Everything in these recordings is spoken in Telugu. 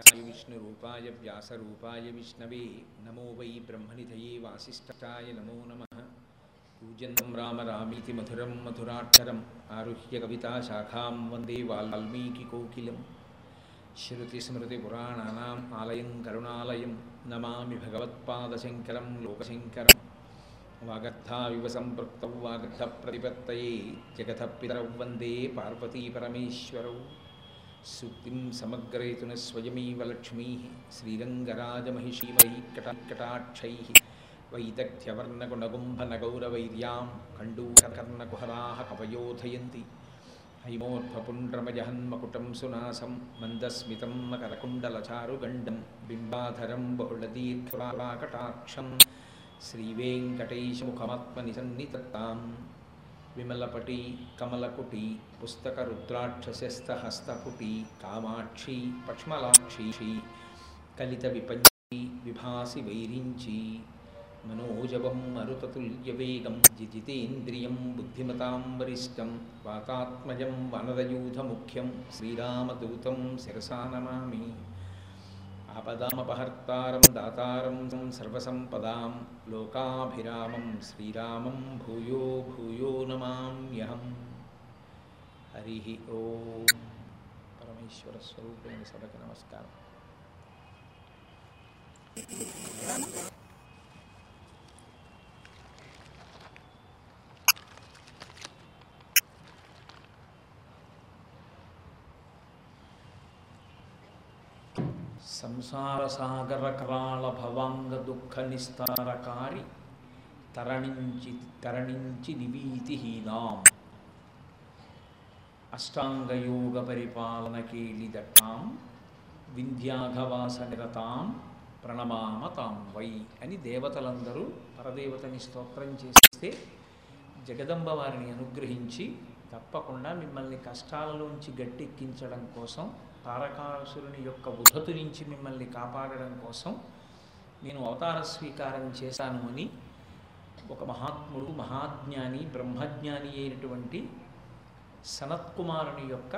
వ్యాసాయ విష్ణురూపాయ వ్యాసరూపాయ విష్ణవే నమో వై బ్రహ్మనిధయే వాసిష్ఠాయ నమో నమ. పూజన్నం రామ రామీతి మధురం మధురాక్షరం ఆరుహ్య కవితాశాఖాం వందే వాల్మీకికోకిలం శృతిస్మృతిపురాణానాम् ఆలయం కరుణాలయం నమామి భగవత్పాదశంకరం లోకశంకరం. వాగర్థావివ సంపృక్తౌ వాగర్థప్రతిపత్తయే జగతః పితరౌ వందే పార్వతీపరమేశ్వరౌ శుద్ధిం సమగ్రయతున స్వయమేవ లక్ష్మీ శ్రీరంగరాజమహిషీమయీ కటాక్షైः వైదగ్ధ్యవర్ణగుణగుంభనగౌరవైర్యాం కండూకర్ణకుహరాः కవయోధయంతి హైమోర్ధపుండ్రమజహన్మకుటం సునాసం మందస్మితం మకరకుండలచారుగండం బింబాధరం బహుళదీర్ఘకటాక్షం శ్రీవేంకటేశముఖమాత్మని సన్నితత్తాం విమలపటి కమలకుటి పుస్తక పుస్తకరుద్రాక్షస్యస్తహస్తపుటి కామాక్షి పక్ష్మలాక్షి కలిత విపంచి విభాసి వైరించి మనోజవం మరుతతుల్యవేగం జిజితేంద్రియం బుద్ధిమతాం వరిష్టం వాతాత్మజం వనదయూధముఖ్యం శ్రీరామదూతం శిరసా నమామి आपदामपहर्तारं दातारं सर्वसम्पदां लोकाभिरामं श्रीरामं भूयो भूयो नमाम्यहं हरिः ॐ परमेश्वरस्वरूपेण परमेश्वरस्वरूपमस्कार సంసార సాగర కరాళ భవాంగ దుఃఖ నిస్తారకారి తరణించి తరణించి నివీతిహీనాం. అష్టాంగయోగ పరిపాలన కేళిదట్టాం వింధ్యాఘవాస నిరతాం ప్రణమామ తాం వై అని దేవతలందరూ పరదేవతని స్తోత్రం చేస్తే జగదంబ వారిని అనుగ్రహించి తప్పకుండా మిమ్మల్ని కష్టాలలోంచి గట్టెక్కించడం కోసం తారకాసురుని యొక్క ఉధతు నుంచి మిమ్మల్ని కాపాడడం కోసం నేను అవతార స్వీకారం చేశాను అని ఒక మహాత్ముడు మహాజ్ఞాని బ్రహ్మజ్ఞాని అయినటువంటి సనత్కుమారుని యొక్క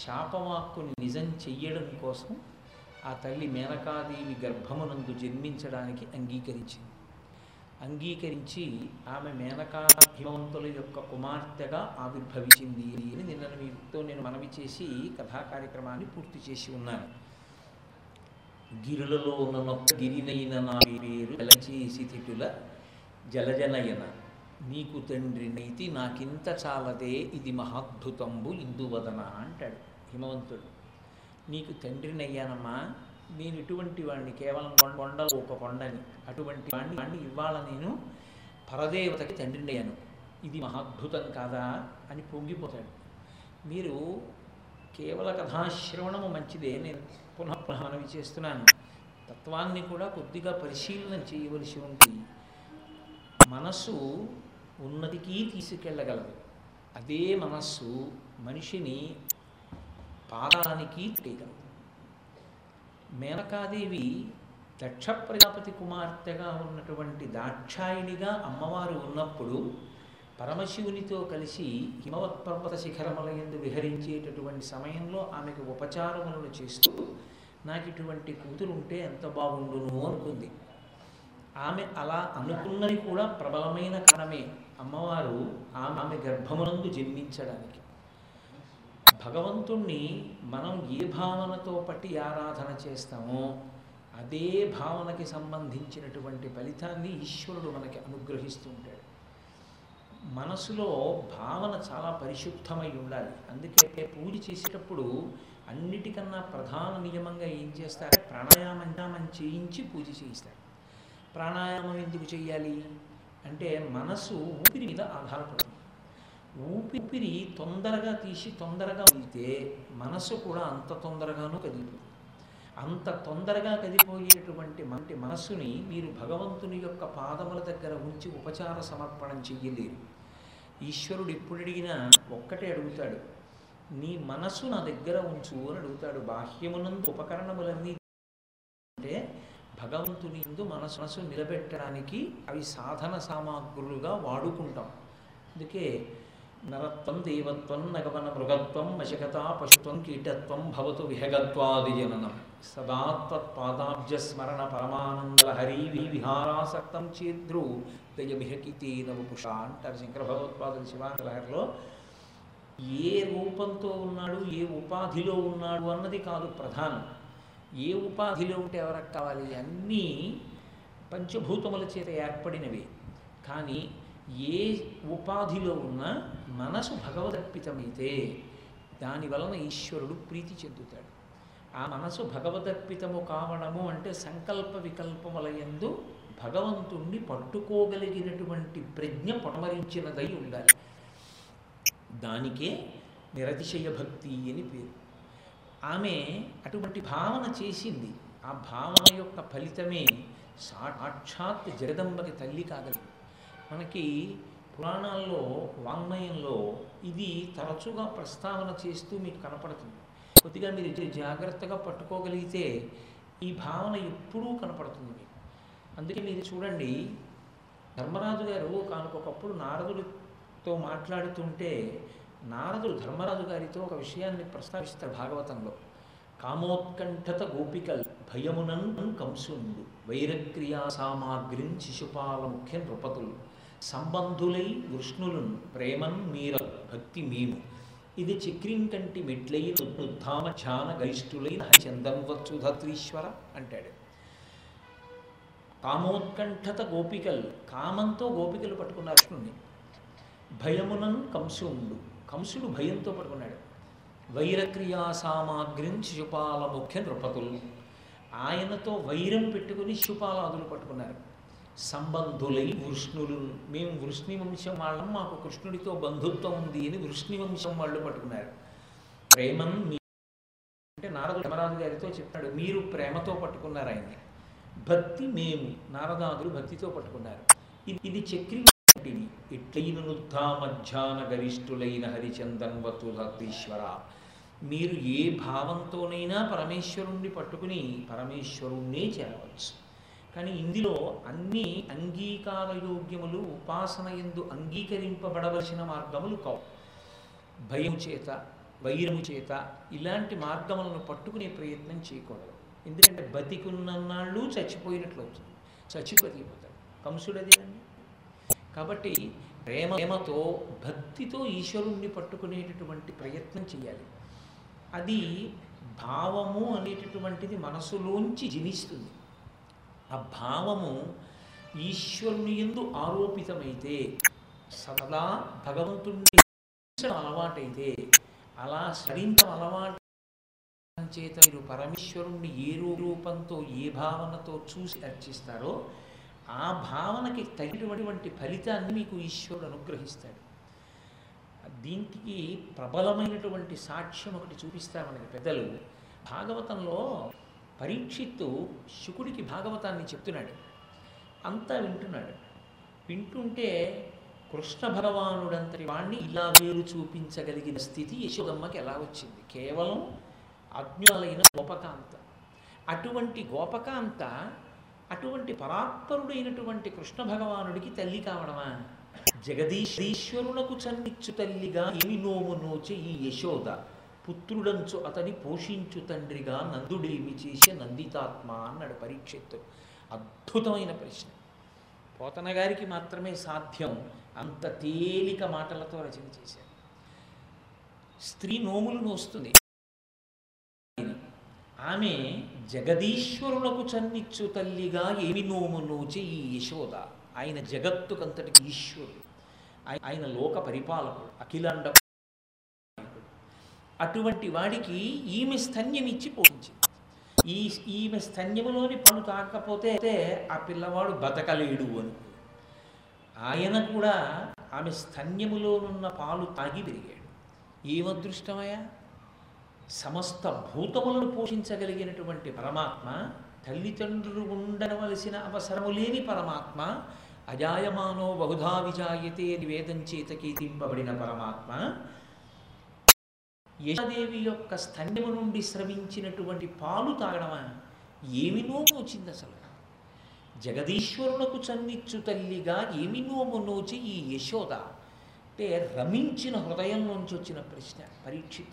శాపవాక్కుని నిజం చెయ్యడం కోసం ఆ తల్లి మేనకాదేవి గర్భమునందు జన్మించడానికి అంగీకరించింది. అంగీకరించి ఆమె మేనకాభిమవంతుల యొక్క కుమార్తెగా ఆవిర్భవించింది అని నిన్న మీతో నేను మనవి చేసి కథా కార్యక్రమాన్ని పూర్తి చేసి ఉన్నాను. గిరులలో ఉన్ననొక్క గిరినైన నా పేరు వెలచేసి తిటుల జలజనయన. నీకు తండ్రి నైతి నాకింత చాలదే ఇది మహాద్భుతంబు ఇందువదన అంటాడు హిమవంతుడు. నీకు తండ్రినయ్యానమ్మా నేను ఇటువంటి వాడిని కేవలం కొండలో ఒక కొండని అటువంటి వాడిని వాడిని ఇవాళ నేను పరదేవతకి తండ్రిని అయ్యాను. ఇది మహాద్భుతం కాదా అని పొంగిపోతాడు. మీరు కేవల కథాశ్రవణము మంచిదే. నేను పునః పునః మనవి చేస్తున్నాను. తత్వాన్ని కూడా కొద్దిగా పరిశీలన చేయవలసి ఉంది మనస్సు ఉన్నతికి తీసుకెళ్ళగలదు. అదే మనస్సు మనిషిని పాదానికి తీయగలదు. మేనకాదేవి దక్ష ప్రజాపతి కుమార్తెగా ఉన్నటువంటి దాక్షాయినిగా అమ్మవారు ఉన్నప్పుడు పరమశివునితో కలిసి హిమవత్ పర్వత శిఖరముల ఎందు విహరించేటటువంటి సమయంలో ఆమెకు ఉపచారములను చేస్తూ నాకు ఇటువంటి కూతురు ఉంటే ఎంత బాగుండును అనుకుంది. ఆమె అలా అనుకున్నది కూడా ప్రబలమైన కారణమే. అమ్మవారు ఆమె ఆమె గర్భమునందు జన్మించడానికి భగవంతుణ్ణి మనం ఏ భావనతో పట్టి ఆరాధన చేస్తామో అదే భావనకి సంబంధించినటువంటి ఫలితాన్ని ఈశ్వరుడు మనకి అనుగ్రహిస్తూ ఉంటాడు మనసులో భావన చాలా పరిశుద్ధమై ఉండాలి. అందుకే పూజ చేసేటప్పుడు అన్నిటికన్నా ప్రధాన నియమంగా ఏం చేస్తారు? ప్రాణాయామం చేయించి పూజ చేయిస్తారు. ప్రాణాయామం ఎందుకు చేయాలి? అంటే మనసు ఊపిరి మీద ఆధారపడుతుంది. ఊపిరి తొందరగా తీసి తొందరగా వెళ్తే మనసు కూడా అంత తొందరగానూ కదిలిపోతుంది. అంత తొందరగా కదిపోయేటువంటి మంటి మనస్సుని మీరు భగవంతుని యొక్క పాదముల దగ్గర ఉంచి ఉపచార సమర్పణం చెయ్యలేరు. ఈశ్వరుడు ఎప్పుడు అడిగినా ఒక్కటే అడుగుతాడు నీ మనస్సు నా దగ్గర ఉంచు అని అడుగుతాడు. బాహ్యమునందు ఉపకరణములన్నీ అంటే భగవంతుని ఎందు మనసు నిలబెట్టడానికి అవి సాధన సామాగ్రులుగా వాడుకుంటాం. అందుకే నరత్వం దేవత్వం నగమన మృగత్వం మశకత పశుత్వం కీటత్వం భవతు విహగత్వాది జననం సదాత్వత్పాదాబ్జ స్మరణ పరమానంద విహారాసక్తం చేద్రు దయమిహకితే నవపుష అంటారు శంకర భగవత్పాదులు శివాంతలహరిలో ఏ రూపంతో ఉన్నాడు ఏ ఉపాధిలో ఉన్నాడు అన్నది కాదు ప్రధానం. ఏ ఉపాధిలో ఉంటే ఎవరికి కావాలి? అన్నీ పంచభూతముల చేత ఏర్పడినవి. కానీ ఏ ఉపాధిలో ఉన్న మనసు భగవదర్పితమైతే దాని వలన ఈశ్వరుడు ప్రీతి చెందుతాడు. ఆ మనసు భగవదర్పితము కావడము అంటే సంకల్ప వికల్పములయందు భగవంతుణ్ణి పట్టుకోగలిగినటువంటి ప్రజ్ఞ పొటమరించినదై ఉండాలి. దానికే నిరతిశయ భక్తి అని పేరు. ఆమె అటువంటి భావన చేసింది. ఆ భావన యొక్క ఫలితమే సాక్షాత్ జగదంబకి తల్లి కాగలిగింది. మనకి పురాణాల్లో వాంగ్మయంలో ఇది తరచుగా ప్రస్తావన చేస్తూ మీకు కనపడుతుంది. కొద్దిగా మీరు జాగ్రత్తగా పట్టుకోగలిగితే ఈ భావన ఎప్పుడూ కనపడుతుంది మీకు. అందుకే మీరు చూడండి ధర్మరాజు గారు కానుకొకప్పుడు నారదుడితో మాట్లాడుతుంటే నారదుడు ధర్మరాజు గారితో ఒక విషయాన్ని ప్రస్తావిస్తారు భాగవతంలో. కామోత్కంఠత గోపికల్ భయమునన్ కంసుండు వైరక్రియా సామాగ్రిన్ శిశుపాల ముఖ్య నృపతులు సంబంధులై వృష్ణులను ప్రేమం మీర భక్తి మేము. ఇది చక్రింకంటి మెట్లై ఉద్ధామ ధ్యాన గరిష్ఠులైన చందన్వత్సుధత్రీశ్వర అంటాడు. కామోత్కంఠత గోపికలు కామంతో గోపికలు పట్టుకున్నారు కృష్ణుణ్ణి భయమునను కంసుడు కంసుడు భయంతో పట్టుకున్నాడు. వైరక్రియా సామాగ్రిని శిశుపాల ముఖ్య నృపతులు. ఆయనతో వైరం పెట్టుకుని శిశుపాలాదులు పట్టుకున్నారు. సంబంధులై వృష్ణులు. మేము వృష్ణి వంశం వాళ్ళం మాకు కృష్ణుడితో బంధుత్వం ఉంది అని వృష్ణి వంశం వాళ్ళు పట్టుకున్నారు. ప్రేమన్ మీ అంటే నారదు ధర్మరాజు గారితో చెప్పాడు మీరు ప్రేమతో పట్టుకున్నారు ఆయన్ని. భక్తి మేము నారదాదులు భక్తితో పట్టుకున్నారు. ఇది చక్రి ఇట్లైన మధ్యాహ్న గరిష్ఠులైన హరిచందన్వతుధీశ్వర మీరు ఏ భావంతోనైనా పరమేశ్వరుణ్ణి పట్టుకుని పరమేశ్వరుణ్ణే చేరవచ్చు. కానీ ఇందులో అన్ని అంగీకార యోగ్యములు ఉపాసన ఎందు అంగీకరింపబడవలసిన మార్గములు కావు. భయం చేత వైరము చేత ఇలాంటి మార్గములను పట్టుకునే ప్రయత్నం చేయకూడదు. ఎందుకంటే బతికున్నన్నాళ్ళు చచ్చిపోయినట్లు అవుతుంది చచ్చిపోతిపోతాడు కంసుడు అదేనండి కాబట్టి ప్రేమ ప్రేమతో భక్తితో ఈశ్వరుణ్ణి పట్టుకునేటటువంటి ప్రయత్నం చేయాలి. అది భావము అనేటటువంటిది మనసులోంచి జనిస్తుంది. ఆ భావము ఈశ్వరుని ఎందు ఆరోపితమైతే సదా భగవంతుణ్ణి అలవాటైతే అలా స్మరించడం అలవాటు చేత మీరు పరమేశ్వరుణ్ణి ఏ రూపంతో ఏ భావనతో చూసి అర్చిస్తారో ఆ భావనకి తగినటువంటి ఫలితాన్ని మీకు ఈశ్వరుడు అనుగ్రహిస్తాడు. దీనికి ప్రబలమైనటువంటి సాక్ష్యం ఒకటి చూపిస్తారు మనకి పెద్దలు. భాగవతంలో పరీక్షిత్తు శుకుడికి భాగవతాన్ని చెప్తున్నాడు. అంతా వింటున్నాడు. వింటుంటే కృష్ణ భగవానుడంతటి వాణ్ణి ఇలా వేరు చూపించగలిగిన స్థితి యశోదమ్మకి ఎలా వచ్చింది? కేవలం అజ్ఞులైన గోపకాంత. అటువంటి గోపకాంత అటువంటి పరాత్పరుడైనటువంటి కృష్ణ భగవానుడికి తల్లి కావడమా? జగదీశ్వరునకు చన్నిచ్చు తల్లిగా ఏమి నోము నోచే ఈ యశోద. పుత్రుడంచు అతని పోషించు తండ్రిగా నందుడేమి చేసే నందితాత్మ అన్నాడు పరీక్షిత్తు. అద్భుతమైన ప్రశ్న. పోతన గారికి మాత్రమే సాధ్యం అంత తేలిక మాటలతో రచన చేశారు. స్త్రీ నోములు నోస్తుంది. ఆమె జగదీశ్వరులకు చన్నిచ్చు తల్లిగా ఏమి నోము నోచి ఈ యశోద. ఆయన జగత్తుకంతటికి ఈశ్వరుడు. ఆయన లోక పరిపాలకుడు అఖిలాండ అటువంటి వాడికి ఈమె స్తన్యం ఇచ్చి పోషించింది ఈ ఈమె స్తన్యములోని పలు తాకపోతే ఆ పిల్లవాడు బతకలేడు అని. ఆయన కూడా ఆమె స్తన్యములోనున్న పాలు తాగి పెరిగాడు ఏమదృష్టమయ్యా? సమస్త భూతములను పోషించగలిగినటువంటి పరమాత్మ తల్లిదండ్రులు ఉండవలసిన అవసరము లేని పరమాత్మ అజాయమానో బహుధా విజాయతే అని వేదం చేత కీర్తింపబడిన పరమాత్మ యశాదేవి యొక్క స్థండము నుండి స్రవించినటువంటి పాలు తాగడమా? ఏమి నోము వచ్చింది అసలు? జగదీశ్వరునకు చన్నిచ్చు తల్లిగా ఏమి నోము నోచి ఈ యశోద? అంటే రమించిన హృదయం నుంచి వచ్చిన ప్రశ్న పరీక్షిత్.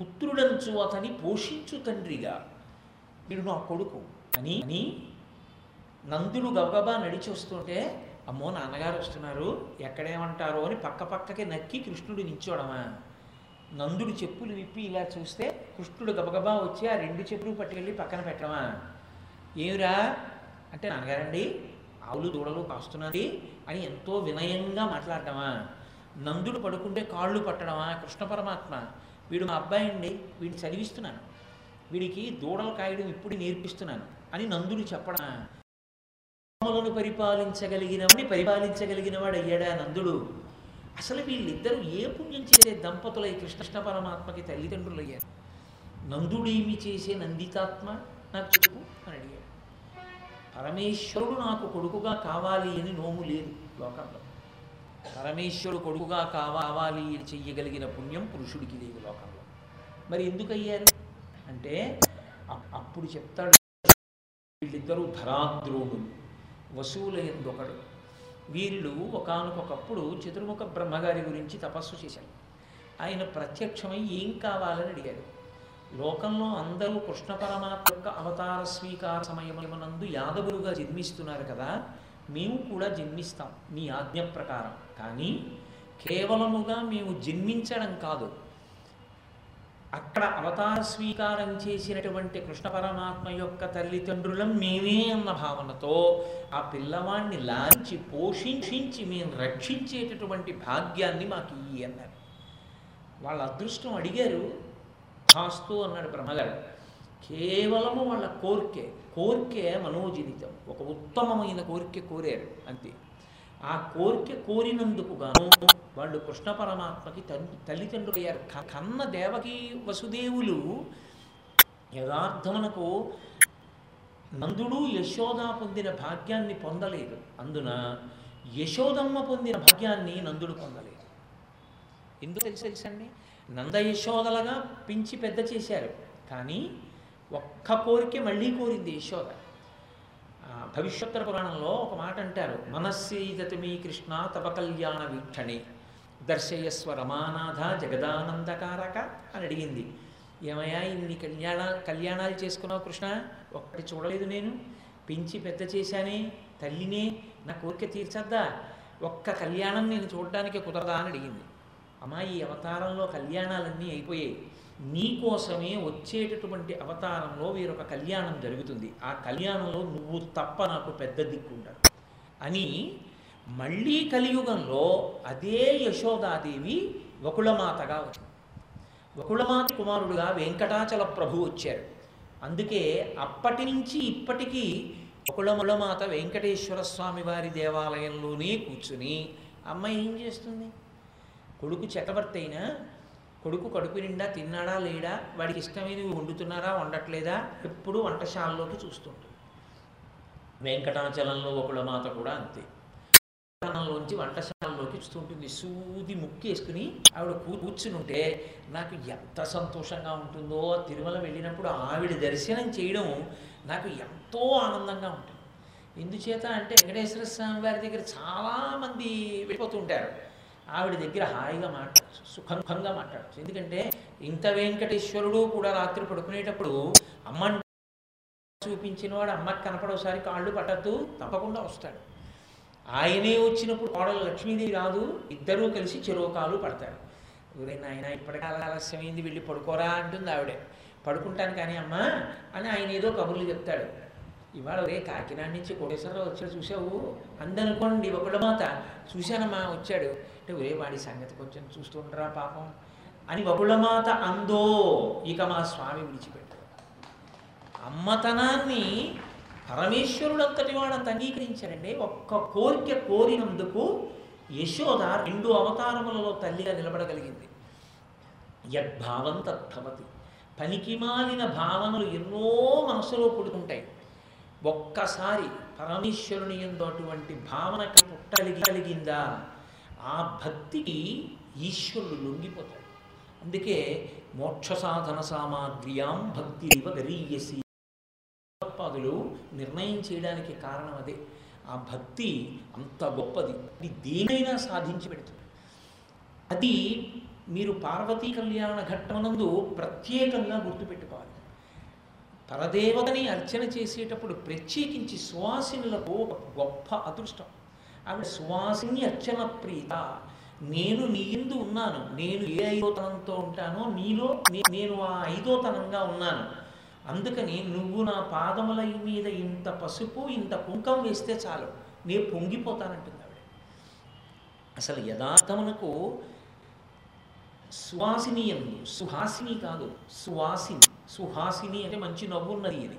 పుత్రుడంచు అతని పోషించు తండ్రిగా వీడు నా కొడుకు. అని అని నందుడు గబగబా నడిచి వస్తుంటే అమ్మో నాన్నగారు వస్తున్నారు ఎక్కడేమంటారో అని పక్క పక్కకి నక్కి కృష్ణుడు నించోడమా? నందుడు చెప్పులు విప్పి ఇలా చూస్తే కృష్ణుడు గబగబా వచ్చి ఆ రెండు చెప్పులు పట్టుకెళ్ళి పక్కన పెట్టమా? ఏమిరా? అంటే నాన్నగారండి ఆవులు దూడలు కాస్తున్నది అని ఎంతో వినయంగా మాట్లాడటమా? నందుడు పడుకుంటే కాళ్ళు పట్టడమా? కృష్ణ పరమాత్మ. వీడు మా అబ్బాయి అండి వీడిని చదివిస్తున్నాను. వీడికి దూడలు కాయడం ఇప్పుడు నేర్పిస్తున్నాను అని నందుడు చెప్పడమా రాములను పరిపాలించగలిగినవాడిని పరిపాలించగలిగినవాడు అయ్యాడా నందుడు? అసలు వీళ్ళిద్దరూ ఏ పుణ్యం చేసే దంపతులై కృష్ణ పరమాత్మకి తల్లిదండ్రులు అయ్యారు? నందుడేమి చేసే నందితాత్మ? నాకు చెప్పు అని అడిగాడు. పరమేశ్వరుడు నాకు కొడుకుగా కావాలి అని నోము లేదు లోకంలో. పరమేశ్వరుడు కొడుకుగా కావాలి అని చెయ్యగలిగిన పుణ్యం పురుషుడికి లేదు లోకంలో. మరి ఎందుకు అయ్యారు? అంటే అప్- అప్పుడు చెప్తాడు వీళ్ళిద్దరూ ధరాద్రోణులు వసువుల ఒకడు వీళ్ళు ఒకనకొకప్పుడు చతుర్ముఖ బ్రహ్మగారి గురించి తపస్సు చేశారు. ఆయన ప్రత్యక్షమై ఏం కావాలని అడిగారు లోకంలో అందరూ కృష్ణ పరమాత్మ యొక్క అవతార స్వీకార సమయమునందు యాదవులుగా జన్మిస్తున్నారు కదా మేము కూడా జన్మిస్తాం మీ ఆజ్ఞ ప్రకారం. కానీ కేవలముగా మేము జన్మించడం కాదు అక్కడ అవతార స్వీకారం చేసినటువంటి కృష్ణ పరమాత్మ యొక్క తల్లిదండ్రులం మేమే అన్న భావనతో ఆ పిల్లవాడిని లాంచి పోషించి మేము రక్షించేటటువంటి భాగ్యాన్ని మాకు ఇయ్యి అన్నారు. వాళ్ళ అదృష్టం అడిగారు. కాస్తూ అన్నాడు బ్రహ్మగారు కేవలము వాళ్ళ కోరికే కోరికే మనోజనితం. ఒక ఉత్తమమైన కోరిక కోరారు. అంతే. ఆ కోరిక కోరినందుకు గాను వాళ్ళు కృష్ణ పరమాత్మకి తల్లి తల్లిదండ్రులు అయ్యారు క- కన్న దేవకి వసుదేవులు యథార్థమునకు నందుడు యశోద పొందిన భాగ్యాన్ని పొందలేదు. అందున యశోదమ్మ పొందిన భాగ్యాన్ని నందుడు పొందలేదు. ఎందుకు తెలుసు తెలుసండి? నంద యశోదలుగా పెంచి పెద్ద చేశారు. కానీ ఒక్క కోరిక మళ్ళీ కోరింది యశోద. భవిష్యోత్తర పురాణంలో ఒక మాట అంటారు మనస్సీగతి మీ కృష్ణ తప కళ్యాణ వీక్షణి దర్శయస్వ రమానాథ జగదానందకారక అని అడిగింది. ఏమయ్యా ఇన్ని కళ్యాణ కళ్యాణాలు చేసుకున్నావు కృష్ణ? ఒక్కటి చూడలేదు నేను. పెంచి పెద్ద చేశానే తల్లినే నా కోరిక తీర్చద్దా? ఒక్క కళ్యాణం నేను చూడడానికి కుదరదా? అని అడిగింది. అమ్మాయి ఈ అవతారంలో కళ్యాణాలన్నీ అయిపోయాయి. నీకోసమే వచ్చేటటువంటి అవతారంలో వీరొక కళ్యాణం జరుగుతుంది. ఆ కళ్యాణంలో నువ్వు తప్ప నాకు పెద్ద దిక్కుంటారు అని మళ్ళీ కలియుగంలో అదే యశోదాదేవి వకుళమాతగా వచ్చింది. వకుళమాత కుమారుడుగా వెంకటాచల ప్రభు వచ్చారు. అందుకే అప్పటి నుంచి ఇప్పటికీ వకుళములమాత వెంకటేశ్వర స్వామి వారి దేవాలయంలోనే కూర్చుని అమ్మ ఏం చేస్తుంది? కొడుకు చక్రవర్తి అయినా కొడుకు కడుపు నిండా తిన్నాడా లేడా? వాడికి ఇష్టమైనవి వండుతున్నారా వండట్లేదా? ఎప్పుడు వంటశాలలోకి చూస్తుంటుంది వెంకటాచలంలో ఒకళ్ళ మాత కూడా అంతే. లోంచి వంటశాలలోకి చూస్తుంటుంది సూది ముక్కేసుకుని ఆవిడ కూ- కూర్చుని ఉంటే నాకు ఎంత సంతోషంగా ఉంటుందో తిరుమల వెళ్ళినప్పుడు ఆవిడ దర్శనం చేయడం నాకు ఎంతో ఆనందంగా ఉంటుంది. ఎందుచేత అంటే వెంకటేశ్వర స్వామి వారి దగ్గర చాలామంది వెళ్ళిపోతుంటారు. ఆవిడ దగ్గర హాయిగా మాట సుఖంగా మాట్లాడచ్చు. ఎందుకంటే ఇంత వెంకటేశ్వరుడు కూడా రాత్రి పడుకునేటప్పుడు అమ్మ చూపించిన వాడు అమ్మకి కనపడోసారి కాళ్ళు పట్టద్దు తప్పకుండా వస్తాడు. ఆయనే వచ్చినప్పుడు కోడలు లక్ష్మీదేవి రాదు ఇద్దరూ కలిసి చెరువు పడతారు. ఎవరైనా ఆయన ఇప్పటికే అలా ఆలస్యమైంది వెళ్ళి పడుకోరా అంటుంది ఆవిడే. పడుకుంటాను కానీ అమ్మా అని ఆయన ఏదో కబుర్లు చెప్తాడు. ఇవాళ ఒరే కాకినాడ నుంచి కోటేశ్వరరావు వచ్చాడు చూసావు అందనుకోండి ఒకళ్ళ మాత. చూశానమ్మా వచ్చాడు. అంటే ఒరే వాడి సంగతి కొంచెం చూస్తుండరా పాపం. అని ఒకళ్ళమాత అందో ఇక మా స్వామి విడిచిపెట్టాడు. అమ్మతనాన్ని పరమేశ్వరుడంతటి వాడంత అంగీకరించాడండి. ఒక్క కోరిక కోరినందుకు యశోద రెండు అవతారములలో తల్లిగా నిలబడగలిగింది. యద్భావం తద్భవతి పనికిమాలిన భావనలు ఎన్నో మనసులో పుడుతుంటాయి. ఒక్కసారి పరమేశ్వరుని ఎందు అటువంటి భావనకి పుట్టలిగి కలిగిందా? ఆ భక్తికి ఈశ్వరుడు లొంగిపోతాడు. అందుకే మోక్ష సాధన సామాగ్ర్యాం భక్తి గరీయసి. భగవత్పాదులు నిర్ణయం చేయడానికి కారణం అదే. ఆ భక్తి అంత గొప్పది. అది దేనైనా సాధించి పెడుతుంది. అది మీరు పార్వతీ కళ్యాణ ఘట్టమునందు ప్రత్యేకంగా గుర్తుపెట్టుకోవాలి. పరదేవతని అర్చన చేసేటప్పుడు ప్రత్యేకించి సువాసినులకు ఒక గొప్ప అదృష్టం. ఆవిడ సువాసిని అర్చన ప్రీత. నేను నీ ఎందు ఉన్నాను. నేను ఏ ఐదోతనంతో ఉంటానో నీలో నేను ఆ ఐదోతనంగా ఉన్నాను. అందుకని నువ్వు నా పాదముల మీద ఇంత పసుపు ఇంత కుంకం వేస్తే చాలు. నేను పొంగిపోతానంటుంది ఆవిడ. అసలు యథార్థమునకు సువాసిని ఎందు సుహాసిని కాదు సువాసిని. సుహాసిని అంటే మంచి నవ్వు ఉన్నది అని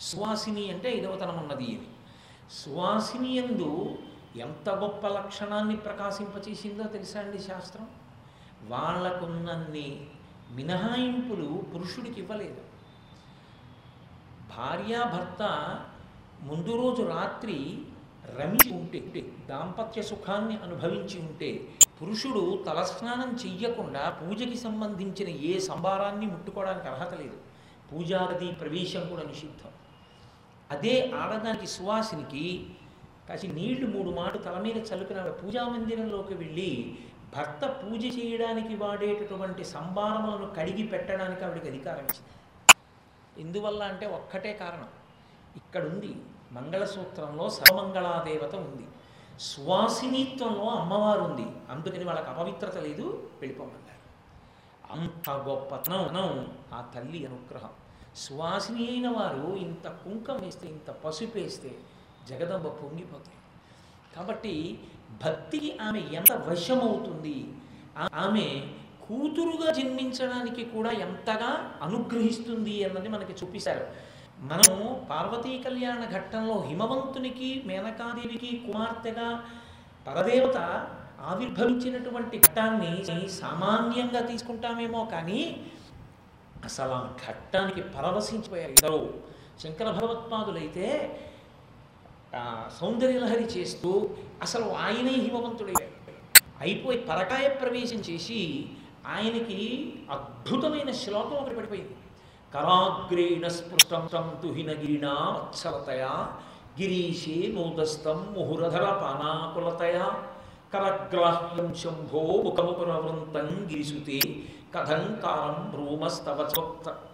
సువాసిని అంటే ఇదవతనం ఉన్నది అని సువాసిని ఎందు ఎంత గొప్ప లక్షణాన్ని ప్రకాశింపచేసిందో తెలుసా అండి శాస్త్రం? వాళ్ళకున్నన్ని మినహాయింపులు పురుషుడికి ఇవ్వలేదు. భార్యాభర్త ముందు రోజు రాత్రి రమించి ఉంటే దాంపత్య సుఖాన్ని అనుభవించి ఉంటే పురుషుడు తలస్నానం చెయ్యకుండా పూజకి సంబంధించిన ఏ సంభారాన్ని ముట్టుకోవడానికి అర్హత లేదు. పూజాగది ప్రవేశం కూడా నిషిద్ధం. అదే ఆడదానికి సువాసినికి కాసి నీళ్ళు మూడు మాటలు తల మీద చల్లుకుని ఆవిడ పూజా మందిరంలోకి వెళ్ళి భర్త పూజ చేయడానికి వాడేటటువంటి సంభారములను కడిగి పెట్టడానికి ఆవిడకి అధికారం ఇచ్చింది. ఎందువల్ల అంటే ఒక్కటే కారణం. ఇక్కడుంది మంగళసూత్రంలో సర్వమంగళాదేవత ఉంది. సువాసినిత్వంలో అమ్మవారు ఉంది. అందుకని వాళ్ళకి అపవిత్రత లేదు వెళ్ళిపోమని అంత గొప్పతనం ఆ తల్లి అనుగ్రహం. సువాసిని అయిన వారు ఇంత కుంకం వేస్తే ఇంత పసుపు వేస్తే జగదంబ పొంగిపోతాయి. కాబట్టి భక్తికి ఆమె ఎంత వశమవుతుంది? ఆమె కూతురుగా జన్మించడానికి కూడా ఎంతగా అనుగ్రహిస్తుంది అన్నది మనకి చూపిస్తారు. మనం పార్వతీ కళ్యాణ ఘట్టంలో హిమవంతునికి మేనకాదేవికి కుమార్తెగా పరదేవత ఆవిర్భవించినటువంటి ఘట్టాన్ని సామాన్యంగా తీసుకుంటామేమో కానీ అసలు ఆ ఘట్టానికి పరవశించిపోయారు ఇద్దరు. శంకర భగవత్పాదులైతే సౌందర్యలహరి చేస్తూ అసలు ఆయనే హిమవంతుడయ్యాడు అయిపోయి పరకాయ ప్రవేశం చేసి ఆయనకి అద్భుతమైన శ్లోకం ఒకటి పడిపోయింది. కరాగ్రేణ స్పృష్టం తం తుహినగిరినా వత్సలతయా గిరీశే నూదస్తం ముహురధర పానాకులతయా కరగ్రాహ్యం శంభో ముఖముపరవృంతం గిరిసుతే కథంకారం భ్రూమస్తవ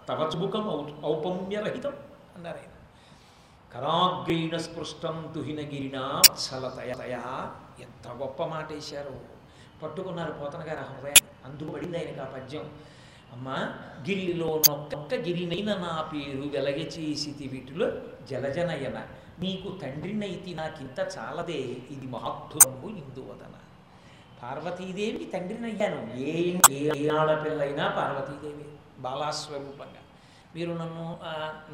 తవచుముఖం ఔపమ్యరహితం అన్నారు ఆయన. కరాగ్రీణ స్పృష్టం తుహినగిరినా వత్సలతయా ఎంత గొప్ప మాట వేశారు పట్టుకున్నారు పోతన గారు హృదయం అందుబడింది ఆయనకు ఆ పద్యం. అమ్మా గిరిలో నొక్క గిరినైన నా పేరు వెలగ చేసి వీటిలో జలజనయన. నీకు తండ్రినైతి నాకింత చాలదే. ఇది మహాద్భుతము ఇందువదన పార్వతీదేవికి తండ్రినయ్యాను. ఏ ఏ ఆడపిల్లైనా పార్వతీదేవి బాలాస్వరూపంగా. మీరు నన్ను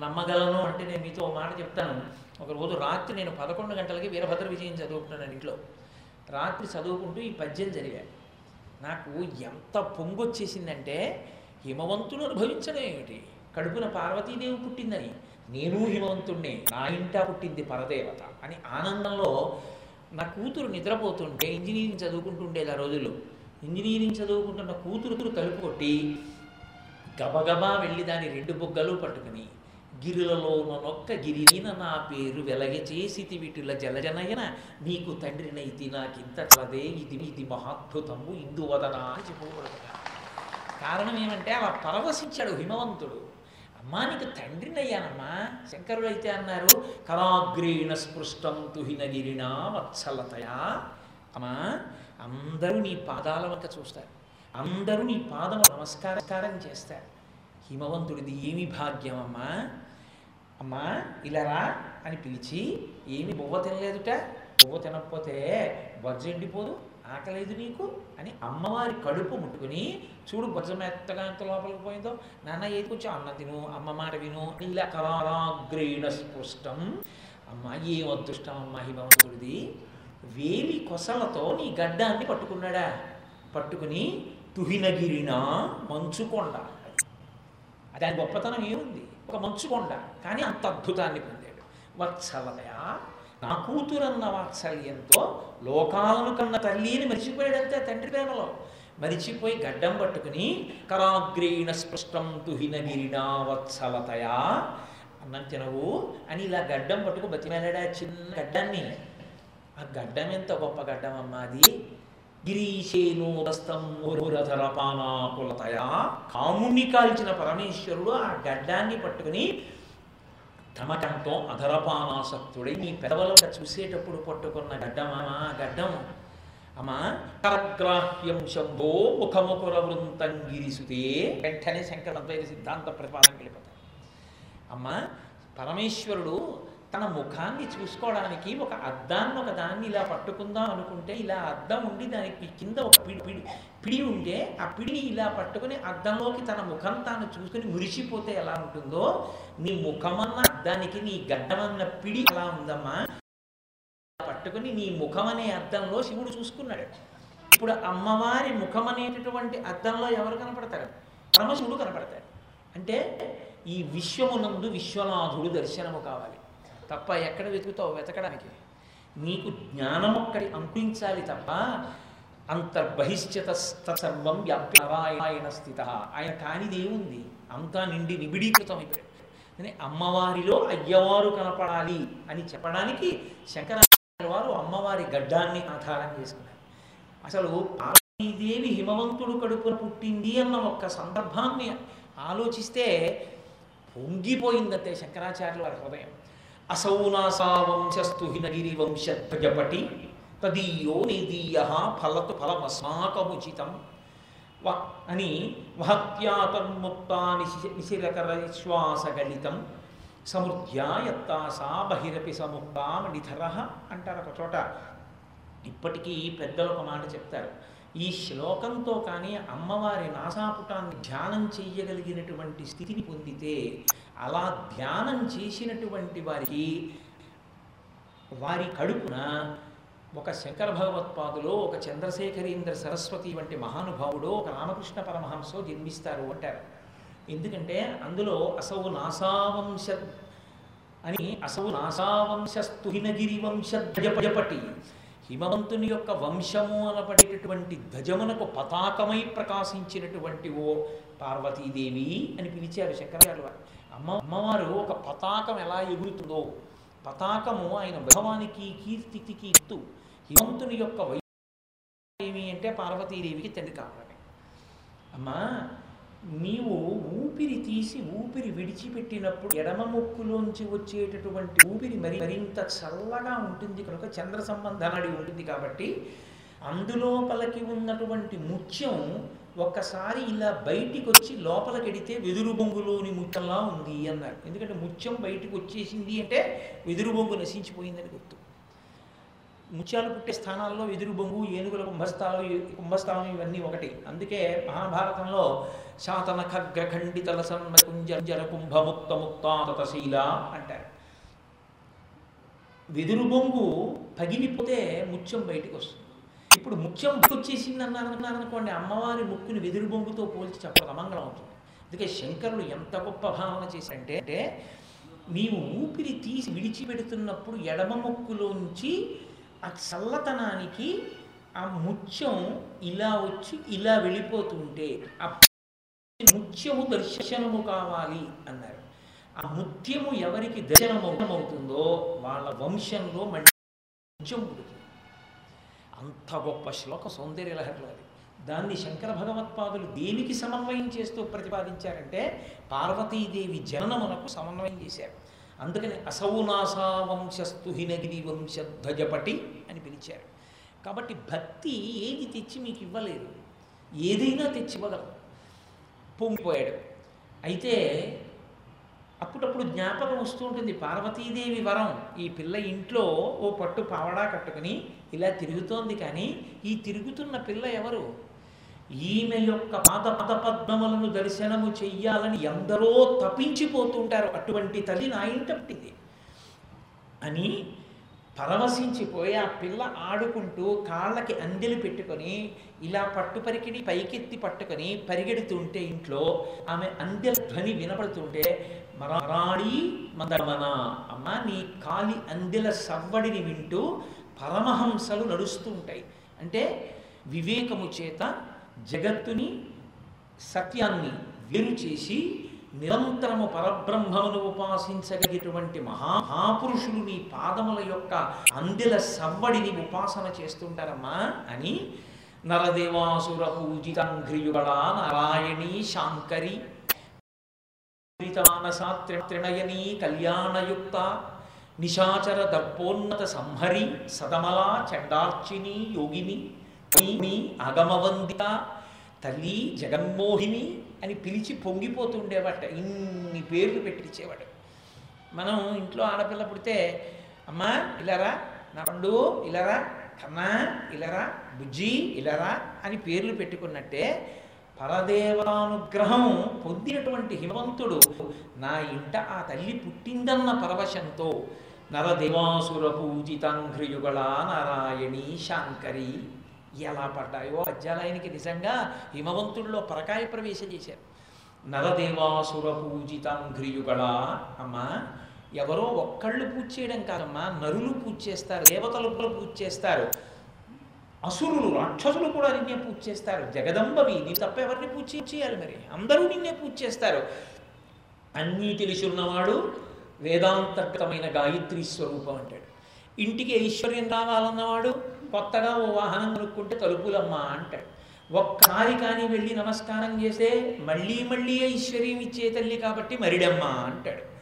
నమ్మగలను అంటే నేను మీతో మాట చెప్తాను. ఒకరోజు రాత్రి నేను పదకొండు గంటలకి వీరభద్ర విజయం చదువుకుంటున్నాను ఇంట్లో. రాత్రి చదువుకుంటూ ఈ పద్యం జరిగాను నాకు ఎంత పొంగొచ్చేసిందంటే హిమవంతులు అనుభవించడం ఏమిటి? కడుపున పార్వతీదేవి పుట్టిందని. నేను హిమవంతుణ్ణే నా ఇంట పుట్టింది పరదేవత అని ఆనందంలో నా కూతురు నిద్రపోతుంటే ఇంజనీరింగ్ చదువుకుంటుండేది ఆ రోజుల్లో. ఇంజనీరింగ్ చదువుకుంటున్న కూతురు తలుపు కొట్టి గబగబా వెళ్ళి దాని రెండు బుగ్గలు పట్టుకుని గిరులలో నొక్క గిరిన నా పేరు వెలగ చేసి వీటిల జలజనయన నీకు తండ్రినైతి నాకింత కలదే ఇది ఇది మహాద్భుతము ఇందువదన అని చెప్పుకోబడుతున్నారు కారణం ఏమంటే అలా పరవశించాడు హిమవంతుడు. అమ్మా నీకు తండ్రినయ్యానమ్మా. శంకరుడు అయితే అన్నారు కరాగ్రీణ స్పృష్టం తుహినగిరినా వత్సలతయా. అమ్మా అందరూ నీ పాదాల వంక చూస్తారు. అందరూ నీ పాదము నమస్కారం చేస్తారు. హిమవంతుడిది ఏమి భాగ్యం అమ్మా అమ్మా ఇలా రా అని పిలిచి ఏమి బువ్వ తినలేదుట? బువ్వ తినకపోతే బజ్జు ఎండిపోదు? ఆకలేదు నీకు? అని అమ్మవారి కడుపు ముట్టుకుని చూడు బొజ్జ మెత్తగా ఎంత లోపలికి పోయిందో. నాన్న ఏది కొంచెం అన్న తిను అమ్మ మాట విను. ఇలా కరాగ్రీణ స్పృష్టం. అమ్మ ఏం అదృష్టం అమ్మ హిమవంతుడిది? వేలి కొసలతో నీ గడ్డాన్ని పట్టుకున్నాడా? పట్టుకుని తుహినగిరిన మంచుకొండ. దాని గొప్పతనం ఏముంది? ఒక మంచుకొండ. కానీ అంత అద్భుతాన్ని పొందాడు. వత్సలయ నా కూతురన్న వాత్సల్యంతో లోకాలను కన్న తల్లిని మరిచిపోయాడంతే తండ్రి ప్రేమలో. మరిచిపోయి గడ్డం పట్టుకుని కరాగ్రీణ స్పృష్టం తుహిన వత్సలతయా అన్నం తినవు అని ఇలా గడ్డం పట్టుకు బతిమేలాడా చిన్న గడ్డాన్ని. ఆ గడ్డం ఎంత గొప్ప గడ్డం అమ్మా అది? గిరీశేనోదస్తంధరపానాకులతయా కాముణ్ణి కాల్చిన పరమేశ్వరుడు ఆ గడ్డాన్ని పట్టుకుని తమ అధరపానాసక్తుడై నీ పెదవుల చూసేటప్పుడు పట్టుకున్న గడ్డమా? గడ్డం. అమ్మా కరగ్రాహ్యం శంభో ముఖముఖుర వృంతం గిరిసుతే వెంటనే శంకరద్వైత సిద్ధాంత ప్రతిపాదన వెళ్ళిపోతాడు అమ్మా పరమేశ్వరుడు తన ముఖాన్ని చూసుకోవడానికి ఒక అద్దాన్ని ఒక దాన్ని ఇలా పట్టుకుందాం అనుకుంటే ఇలా అద్దం ఉండి దానికి కింద ఒక పిడి పిడి పిడి ఉంటే ఆ పిడిని ఇలా పట్టుకుని అద్దంలోకి తన ముఖం తాను చూసుకుని మురిసిపోతే ఎలా ఉంటుందో నీ ముఖమన్న అద్దానికి నీ గడ్డమన్న పిడి ఎలా ఉందమ్మా? పట్టుకుని నీ ముఖం అనే అద్దంలో శివుడు చూసుకున్నాడు. ఇప్పుడు అమ్మవారి ముఖం అనేటటువంటి అద్దంలో ఎవరు కనపడతారు? పరమశివుడు కనపడతాడు. అంటే ఈ విశ్వమునందు విశ్వనాథుడు దర్శనము కావాలి. తప్ప ఎక్కడ వెతుకుతావు? వెతకడానికి. నీకు జ్ఞానమొక్కడి అంపించాలి తప్ప అంతర్బహిష్యత సర్వం వ్యాప్య నారాయణ స్థిత. ఆయన కానిదేముంది అంతా నిండి నిబిడీకృతం అయిపోయాడు. కానీ అమ్మవారిలో అయ్యవారు కనపడాలి అని చెప్పడానికి శంకరాచార్య వారు అమ్మవారి గడ్డాన్ని ఆధారం చేసుకున్నారు. అసలు పార్వతీదేవి హిమవంతుడు కడుపున పుట్టింది అన్న ఒక్క సందర్భాన్ని ఆలోచిస్తే పొంగిపోయిందంటే శంకరాచార్యుల వారి హృదయం. అసౌనాసావంశస్తు హినగిరి వంశధ్వజపటి తదీయో నిదీయ ఫలతు ఫలమస్మాకముచితం. వ అని వహత్యాతన్ముక్తా నిశి నిశిరకర విశ్వాసగలితం సముద్యాయత్తాసా బహిరపి సముక్తా నిధర అంటారు ఒక చోట. ఇప్పటికీ పెద్దలు ఒక మాట చెప్తారు. ఈ శ్లోకంతో కానీ అమ్మవారి నాసాపుటాన్ని ధ్యానం చెయ్యగలిగినటువంటి స్థితిని పొందితే అలా ధ్యానం చేసినటువంటి వారికి వారి కడుపున ఒక శంకర భగవత్పాదులో ఒక చంద్రశేఖరీంద్ర సరస్వతి వంటి మహానుభావుడు ఒక రామకృష్ణ పరమహంసో జన్మిస్తారు అంటారు. ఎందుకంటే అందులో అసౌ నాసావంశ అని అసౌ నాసావంశస్తు హినగిరి వంశ ధ్వజపటి హిమవంతుని యొక్క వంశము అనబడేటటువంటి ధ్వజమునకు పతాకమై ప్రకాశించినటువంటి ఓ పార్వతీదేవి అని పిలిచారు శంకరాచార్య వారు. అమ్మ అమ్మవారు ఒక పతాకం ఎలా ఎగురుతుందో. పతాకము ఆయన వైభవానికి కీర్తికి ఎత్తు హిమంతుని యొక్క ఏమి అంటే పార్వతీదేవికి తండ్రి కావాలి. అమ్మా నీవు ఊపిరి తీసి ఊపిరి విడిచిపెట్టినప్పుడు ఎడమ ముక్కులోంచి వచ్చేటటువంటి ఊపిరి మరి మరింత చల్లగా ఉంటుంది కనుక చంద్ర సంబంధనడి ఉంటుంది కాబట్టి అందులోపలకి ఉన్నటువంటి ముత్యం ఒక్కసారి ఇలా బయటికి వచ్చి లోపలికెడితే వెదురు బొంగులోని ముత్యంలా ఉంది అన్నారు ఎందుకంటే ముత్యం బయటికి వచ్చేసింది అంటే వెదురు బొంగు నశించిపోయిందని గుర్తు. ముత్యాలు పుట్టే స్థానాల్లో వెదురు బొంగు ఏనుగుల కుంభస్థానం కుంభస్థానం ఇవన్నీ ఒకటి. అందుకే మహాభారతంలో శాతన ఖగ్రఖండితల సన్మకుంజర కుంభముక్త ముక్తాతశీల అంటారు. వెదురు బొంగు పగిలిపోతే ముత్యం బయటికి వస్తుంది ఇప్పుడు ముఖ్యం వచ్చేసింది అన్నారు అనుకోండి అమ్మవారి ముక్కుని వెదురు బొంగుతో పోల్చి చెప్పడం అమంగళం అవుతుంది. అందుకే శంకరులు ఎంత గొప్ప భావన చేశారంటే అంటే నీవు ఊపిరి తీసి విడిచిపెడుతున్నప్పుడు ఎడమ ముక్కులోంచి ఆ చల్లతనానికి ఆ ముత్యం ఇలా వచ్చి ఇలా వెళ్ళిపోతుంటే ఆ ముత్యము దర్శనము కావాలి అన్నారు. ఆ ముత్యము ఎవరికి దర్శనమవుతుందో వాళ్ళ వంశంలో మంచి ముత్యం పుడుతుంది. అంత గొప్ప శ్లోక సౌందర్య లహరిలో అది. దాన్ని శంకర భగవత్పాదులు దేనికి సమన్వయం చేస్తూ ప్రతిపాదించారంటే పార్వతీదేవి జననమునకు సమన్వయం చేశారు. అందుకని అసౌనాసా వంశస్థు హినగిరి వంశధ్వజపటి అని పిలిచారు. కాబట్టి భక్తి ఏది తెచ్చి మీకు ఇవ్వలేదు. ఏదైనా తెచ్చి పొంగిపోయాడు. అయితే అప్పుడప్పుడు జ్ఞాపకం వస్తూ ఉంటుంది. పార్వతీదేవి వరం. ఈ పిల్ల ఇంట్లో ఓ పట్టు పావడా కట్టుకుని ఇలా తిరుగుతోంది కానీ ఈ తిరుగుతున్న పిల్ల ఎవరు? ఈమె యొక్క పాద పద పద్మములను దర్శనము చెయ్యాలని ఎందరో తప్పించిపోతుంటారు అటువంటి తల్లి నా ఇంట పుట్టింది. అని పరవశించిపోయి ఆ పిల్ల ఆడుకుంటూ కాళ్ళకి అందెలు పెట్టుకొని ఇలా పట్టు పరికిడి పైకెత్తి పట్టుకొని పరిగెడుతుంటే ఇంట్లో ఆమె అందెల ధ్వని వినపడుతుంటే మరాడి మందమన అమ్మ నీ కాలి అందెల సవ్వడిని వింటూ పరమహంసలు నడుస్తూ ఉంటాయి. అంటే వివేకము చేత జగత్తుని సత్యాన్ని వేరు చేసి నిరంతరము పరబ్రహ్మమును ఉపాసించగలిగేటువంటి మహా మహాపురుషులు నీ పాదముల యొక్క అందెల సవ్వడిని ఉపాసన చేస్తుంటారమ్మా అని నరదేవాసుర పూజితంఘ్రియుగళ నారాయణి శాంకరి త్రిణయని కళ్యాణయుక్త నిశాచర దర్పోన్నత సంహరి సదమలా చండార్చిని యోగిని మీ అగమవందిత తల్లి జగన్మోహిని అని పిలిచి పొంగిపోతుండేవాట. ఇన్ని పేర్లు పెట్టించేవాడు మనం ఇంట్లో ఆడపిల్ల పుడితే అమ్మా ఇలారా? నా పండు ఇలారా? కన్నా ఇలారా? బుజ్జి ఇలారా? అని పేర్లు పెట్టుకున్నట్టే పరదేవానుగ్రహం పొందినటువంటి హిమవంతుడు నా ఇంట ఆ తల్లి పుట్టిందన్న పరవశంతో నరదేవాసుర పూజితాంఘ్రియుగళ నారాయణి శాంకరి. ఎలా పడ్డాయో పద్యాలయనికి నిజంగా హిమవంతుల్లో పరకాయ ప్రవేశం చేశారు. నరదేవాసుర పూజితాంఘ్రియుగళ అమ్మా ఎవరో ఒక్కళ్ళు పూజ చేయడం కాదమ్మా నరులు పూజ చేస్తారు దేవతలు పూజ చేస్తారు. అసురులు రాక్షసులు కూడా నిన్నే పూజ చేస్తారు. జగదంబవి నీ తప్ప ఎవరిని పూజ చేయాలి మరి? అందరూ నిన్నే పూజ చేస్తారు. అన్నీ తెలుసున్నవాడు వేదాంతర్గతమైన గాయత్రి స్వరూపం అంటాడు. ఇంటికి ఐశ్వర్యం రావాలన్నవాడు కొత్తగా ఓ వాహనం కొనుక్కుంటే తలుపులమ్మా అంటాడు. ఒక్కసారి కానీ వెళ్ళి నమస్కారం చేస్తే మళ్ళీ మళ్ళీ ఐశ్వర్యం ఇచ్చే తల్లి కాబట్టి మరిడమ్మా అంటాడు.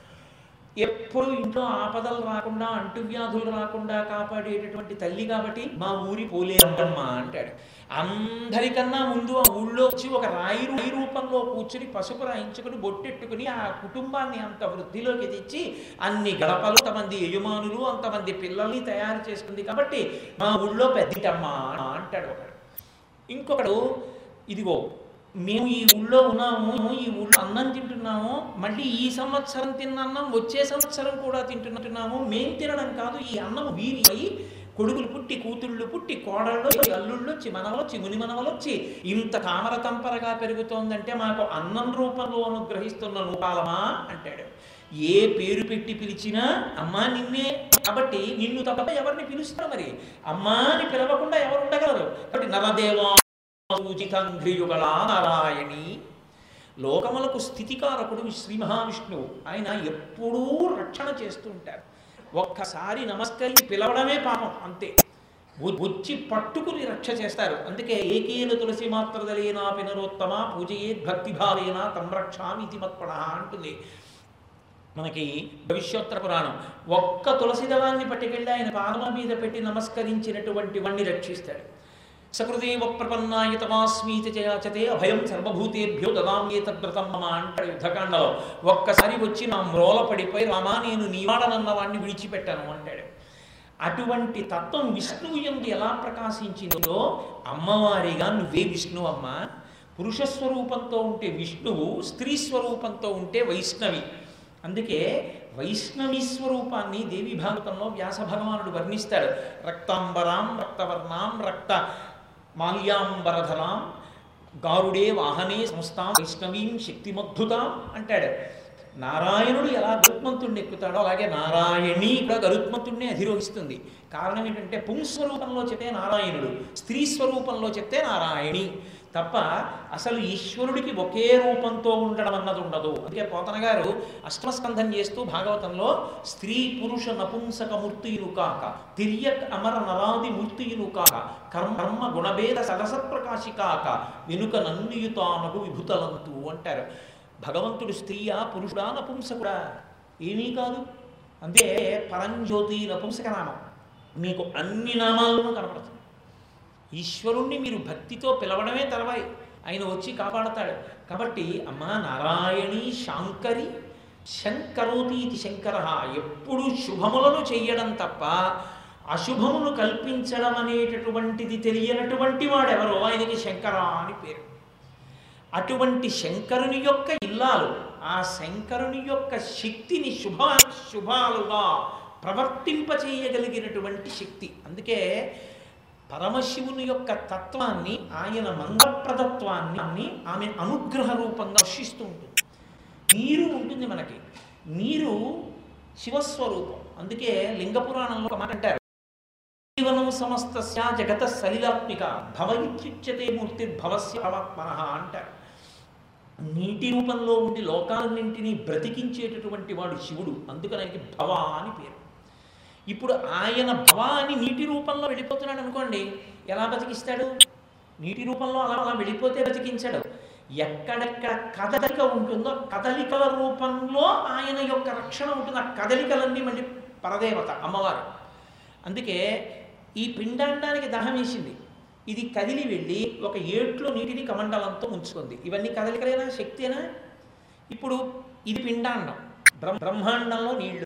ఎప్పుడు ఇంట్లో ఆపదలు రాకుండా అంటువ్యాధులు రాకుండా కాపాడేటటువంటి తల్లి కాబట్టి మా ఊరి పోలేరమ్మ అంటాడు. అందరికన్నా ముందు ఆ ఊళ్ళో వచ్చి ఒక రాయి రాయి రూపంలో కూర్చుని పసుపు రాయించుకుని బొట్టెట్టుకుని ఆ కుటుంబాన్ని అంత వృద్ధిలోకి తెచ్చి అన్ని గడపలు అంతమంది యజమానులు అంతమంది పిల్లల్ని తయారు చేసుకుంది కాబట్టి మా ఊళ్ళో పెద్దటమ్మా అంటాడు ఒకడు. ఇంకొకడు ఇదిగో మేము ఈ ఊళ్ళో ఉన్నాము ఈ ఊళ్ళో అన్నం తింటున్నాము మళ్ళీ ఈ సంవత్సరం తిన్న అన్నం వచ్చే సంవత్సరం కూడా తింటున్నట్టున్నాము మేము తినడం కాదు ఈ అన్నం వీరి అయి కొడుకులు పుట్టి కూతుళ్ళు పుట్టి కోడళ్ళు వచ్చి, అల్లుళ్ళు వచ్చి మనవలొచ్చి ముని మనవలొచ్చి ఇంత తామర తంపరగా పెరుగుతోందంటే మాకు అన్నం రూపంలో అనుగ్రహిస్తున్న నూపాలమా అంటాడు. ఏ పేరు పెట్టి పిలిచినా అమ్మా నిన్నే కాబట్టి నిన్ను తప్ప ఎవరిని పిలుస్తారు మరి? అమ్మా అని పిలవకుండా ఎవరు ఉండగలరు? కాబట్టి నరదేవం పూజితాంఘ్రియుగళ నారాయణి లోకములకు స్థితికారకుడు శ్రీ మహావిష్ణువు. ఆయన ఎప్పుడూ రక్షణ చేస్తూ ఉంటారు. ఒక్కసారి నమస్కరించి పిలవడమే పాపం అంతే. వచ్చి పట్టుకుని రక్ష చేస్తారు. అందుకే ఏకేన తులసి మాత్రదలేనా పినరోత్తమ పూజయే భక్తిభావేనా తమ్రక్షామి ఇది మత్పణ అంటుంది. మనకి భవిష్యోత్తర పురాణం. ఒక్క తులసి దళాన్ని పట్టుకెళ్ళి ఆయన పాదమ మీద పెట్టి నమస్కరించినటువంటి వాణ్ణి రక్షిస్తాడు. సకృదేవ ప్రపన్నాయ తమాస్మీతి చయాచతే అభయం సర్వభూతేభ్యో దదామ్యేతద్వ్రతం మమ అంటాడు యుద్ధకాండలో. ఒక్కసారి వచ్చి నా మ్రోల పడిపోయి రామా నేను నీవాడనన్న వాడిని విడిచిపెట్టాను అంటాడు. అటువంటి తత్వం విష్ణువు ఎందు ఎలా ప్రకాశించిందో అమ్మవారిగా నువ్వే విష్ణువు అమ్మ. పురుష స్వరూపంతో ఉంటే విష్ణువు స్త్రీ స్వరూపంతో ఉంటే వైష్ణవి. అందుకే వైష్ణవి స్వరూపాన్ని దేవి భాగవతంలో వ్యాస భగవానుడు వర్ణిస్తాడు. రక్తాంబరాం రక్తవర్ణాం రక్త మాల్యాంబరధరాం గారుడే వాహనే సంస్థాం వైష్ణవీం శక్తిమద్భుతాం అంటాడు. నారాయణుడు ఎలా గరుత్మంతుడిని ఎక్కుతాడో అలాగే నారాయణి కూడా గరుత్మంతుడిని అధిరోహిస్తుంది. కారణం ఏంటంటే పుంస్వరూపంలో చెప్తే నారాయణుడు స్త్రీ స్వరూపంలో చెప్తే నారాయణి. తప్ప అసలు ఈశ్వరుడికి ఒకే రూపంతో ఉండడం అన్నది ఉండదు. అందుకే పోతన గారు అష్టమస్కంధం చేస్తూ భాగవతంలో స్త్రీ పురుష నపుంసక మూర్తియులు కాక తిరియ అమర నరాది మూర్తియులు కాక కర్మ కర్మ గుణభేద సరసప్రకాశి కాక వెనుక నన్నియుతానగు విభుతలంతు అంటారు. భగవంతుడు స్త్రీయా పురుషుడా నపుంసకుడా? ఏమీ కాదు. అంతే పరంజ్యోతి నపుంసక నామం మీకు అన్ని నామాలను కనపడుతుంది ఈశ్వరుణ్ణి మీరు భక్తితో పిలవడమే తర్వాయి ఆయన వచ్చి కాపాడతాడు. కాబట్టి అమ్మా నారాయణి శాంకరి శంకరోతి ఇది శంకర. ఎప్పుడు శుభములను చెయ్యడం తప్ప అశుభమును కల్పించడం అనేటటువంటిది తెలియనటువంటి వాడెవరో ఆయనకి శంకర అని పేరు. అటువంటి శంకరుని యొక్క ఇల్లాలు ఆ శంకరుని యొక్క శక్తిని శుభ శుభాలుగా ప్రవర్తింపచేయగలిగినటువంటి శక్తి. అందుకే పరమశివుని యొక్క తత్వాన్ని ఆయన మంగప్రదత్వాన్ని ఆమె అనుగ్రహ రూపంగా వర్షిస్తూ ఉంటుంది. నీరు ఉంటుంది మనకి. నీరు శివస్వరూపం. అందుకే లింగపురాణంలో ఒక మాట అంటారు. జీవనం సమస్త జగత సలిలాత్మిక భవ మూర్తి భవస్య భవాత్మన అంటారు. నీటి రూపంలో ఉండి లోకాలన్నింటినీ బ్రతికించేటటువంటి వాడు శివుడు. అందుకని భవ అని పేరు. ఇప్పుడు ఆయన భవాని నీటి రూపంలో వెళ్ళిపోతున్నాడు అనుకోండి ఎలా బతికిస్తాడు? నీటి రూపంలో అలా అలా వెళ్ళిపోతే బతికించాడు. ఎక్కడెక్కడ కదలిక ఉంటుందో కదలికల రూపంలో ఆయన యొక్క రక్షణ ఉంటుంది. ఆ కదలికలన్నీ మళ్ళీ పరదేవత అమ్మవారు. అందుకే ఈ పిండాండానికి దహం వేసింది. ఇది కదిలి వెళ్ళి ఒక ఏట్లో నీటిని కమండలంతో ఉంచుకుంది. ఇవన్నీ కదలికలేనా? శక్తేనా? ఇప్పుడు ఇది పిండాండం బ్రహ్మాండంలో నీళ్ళు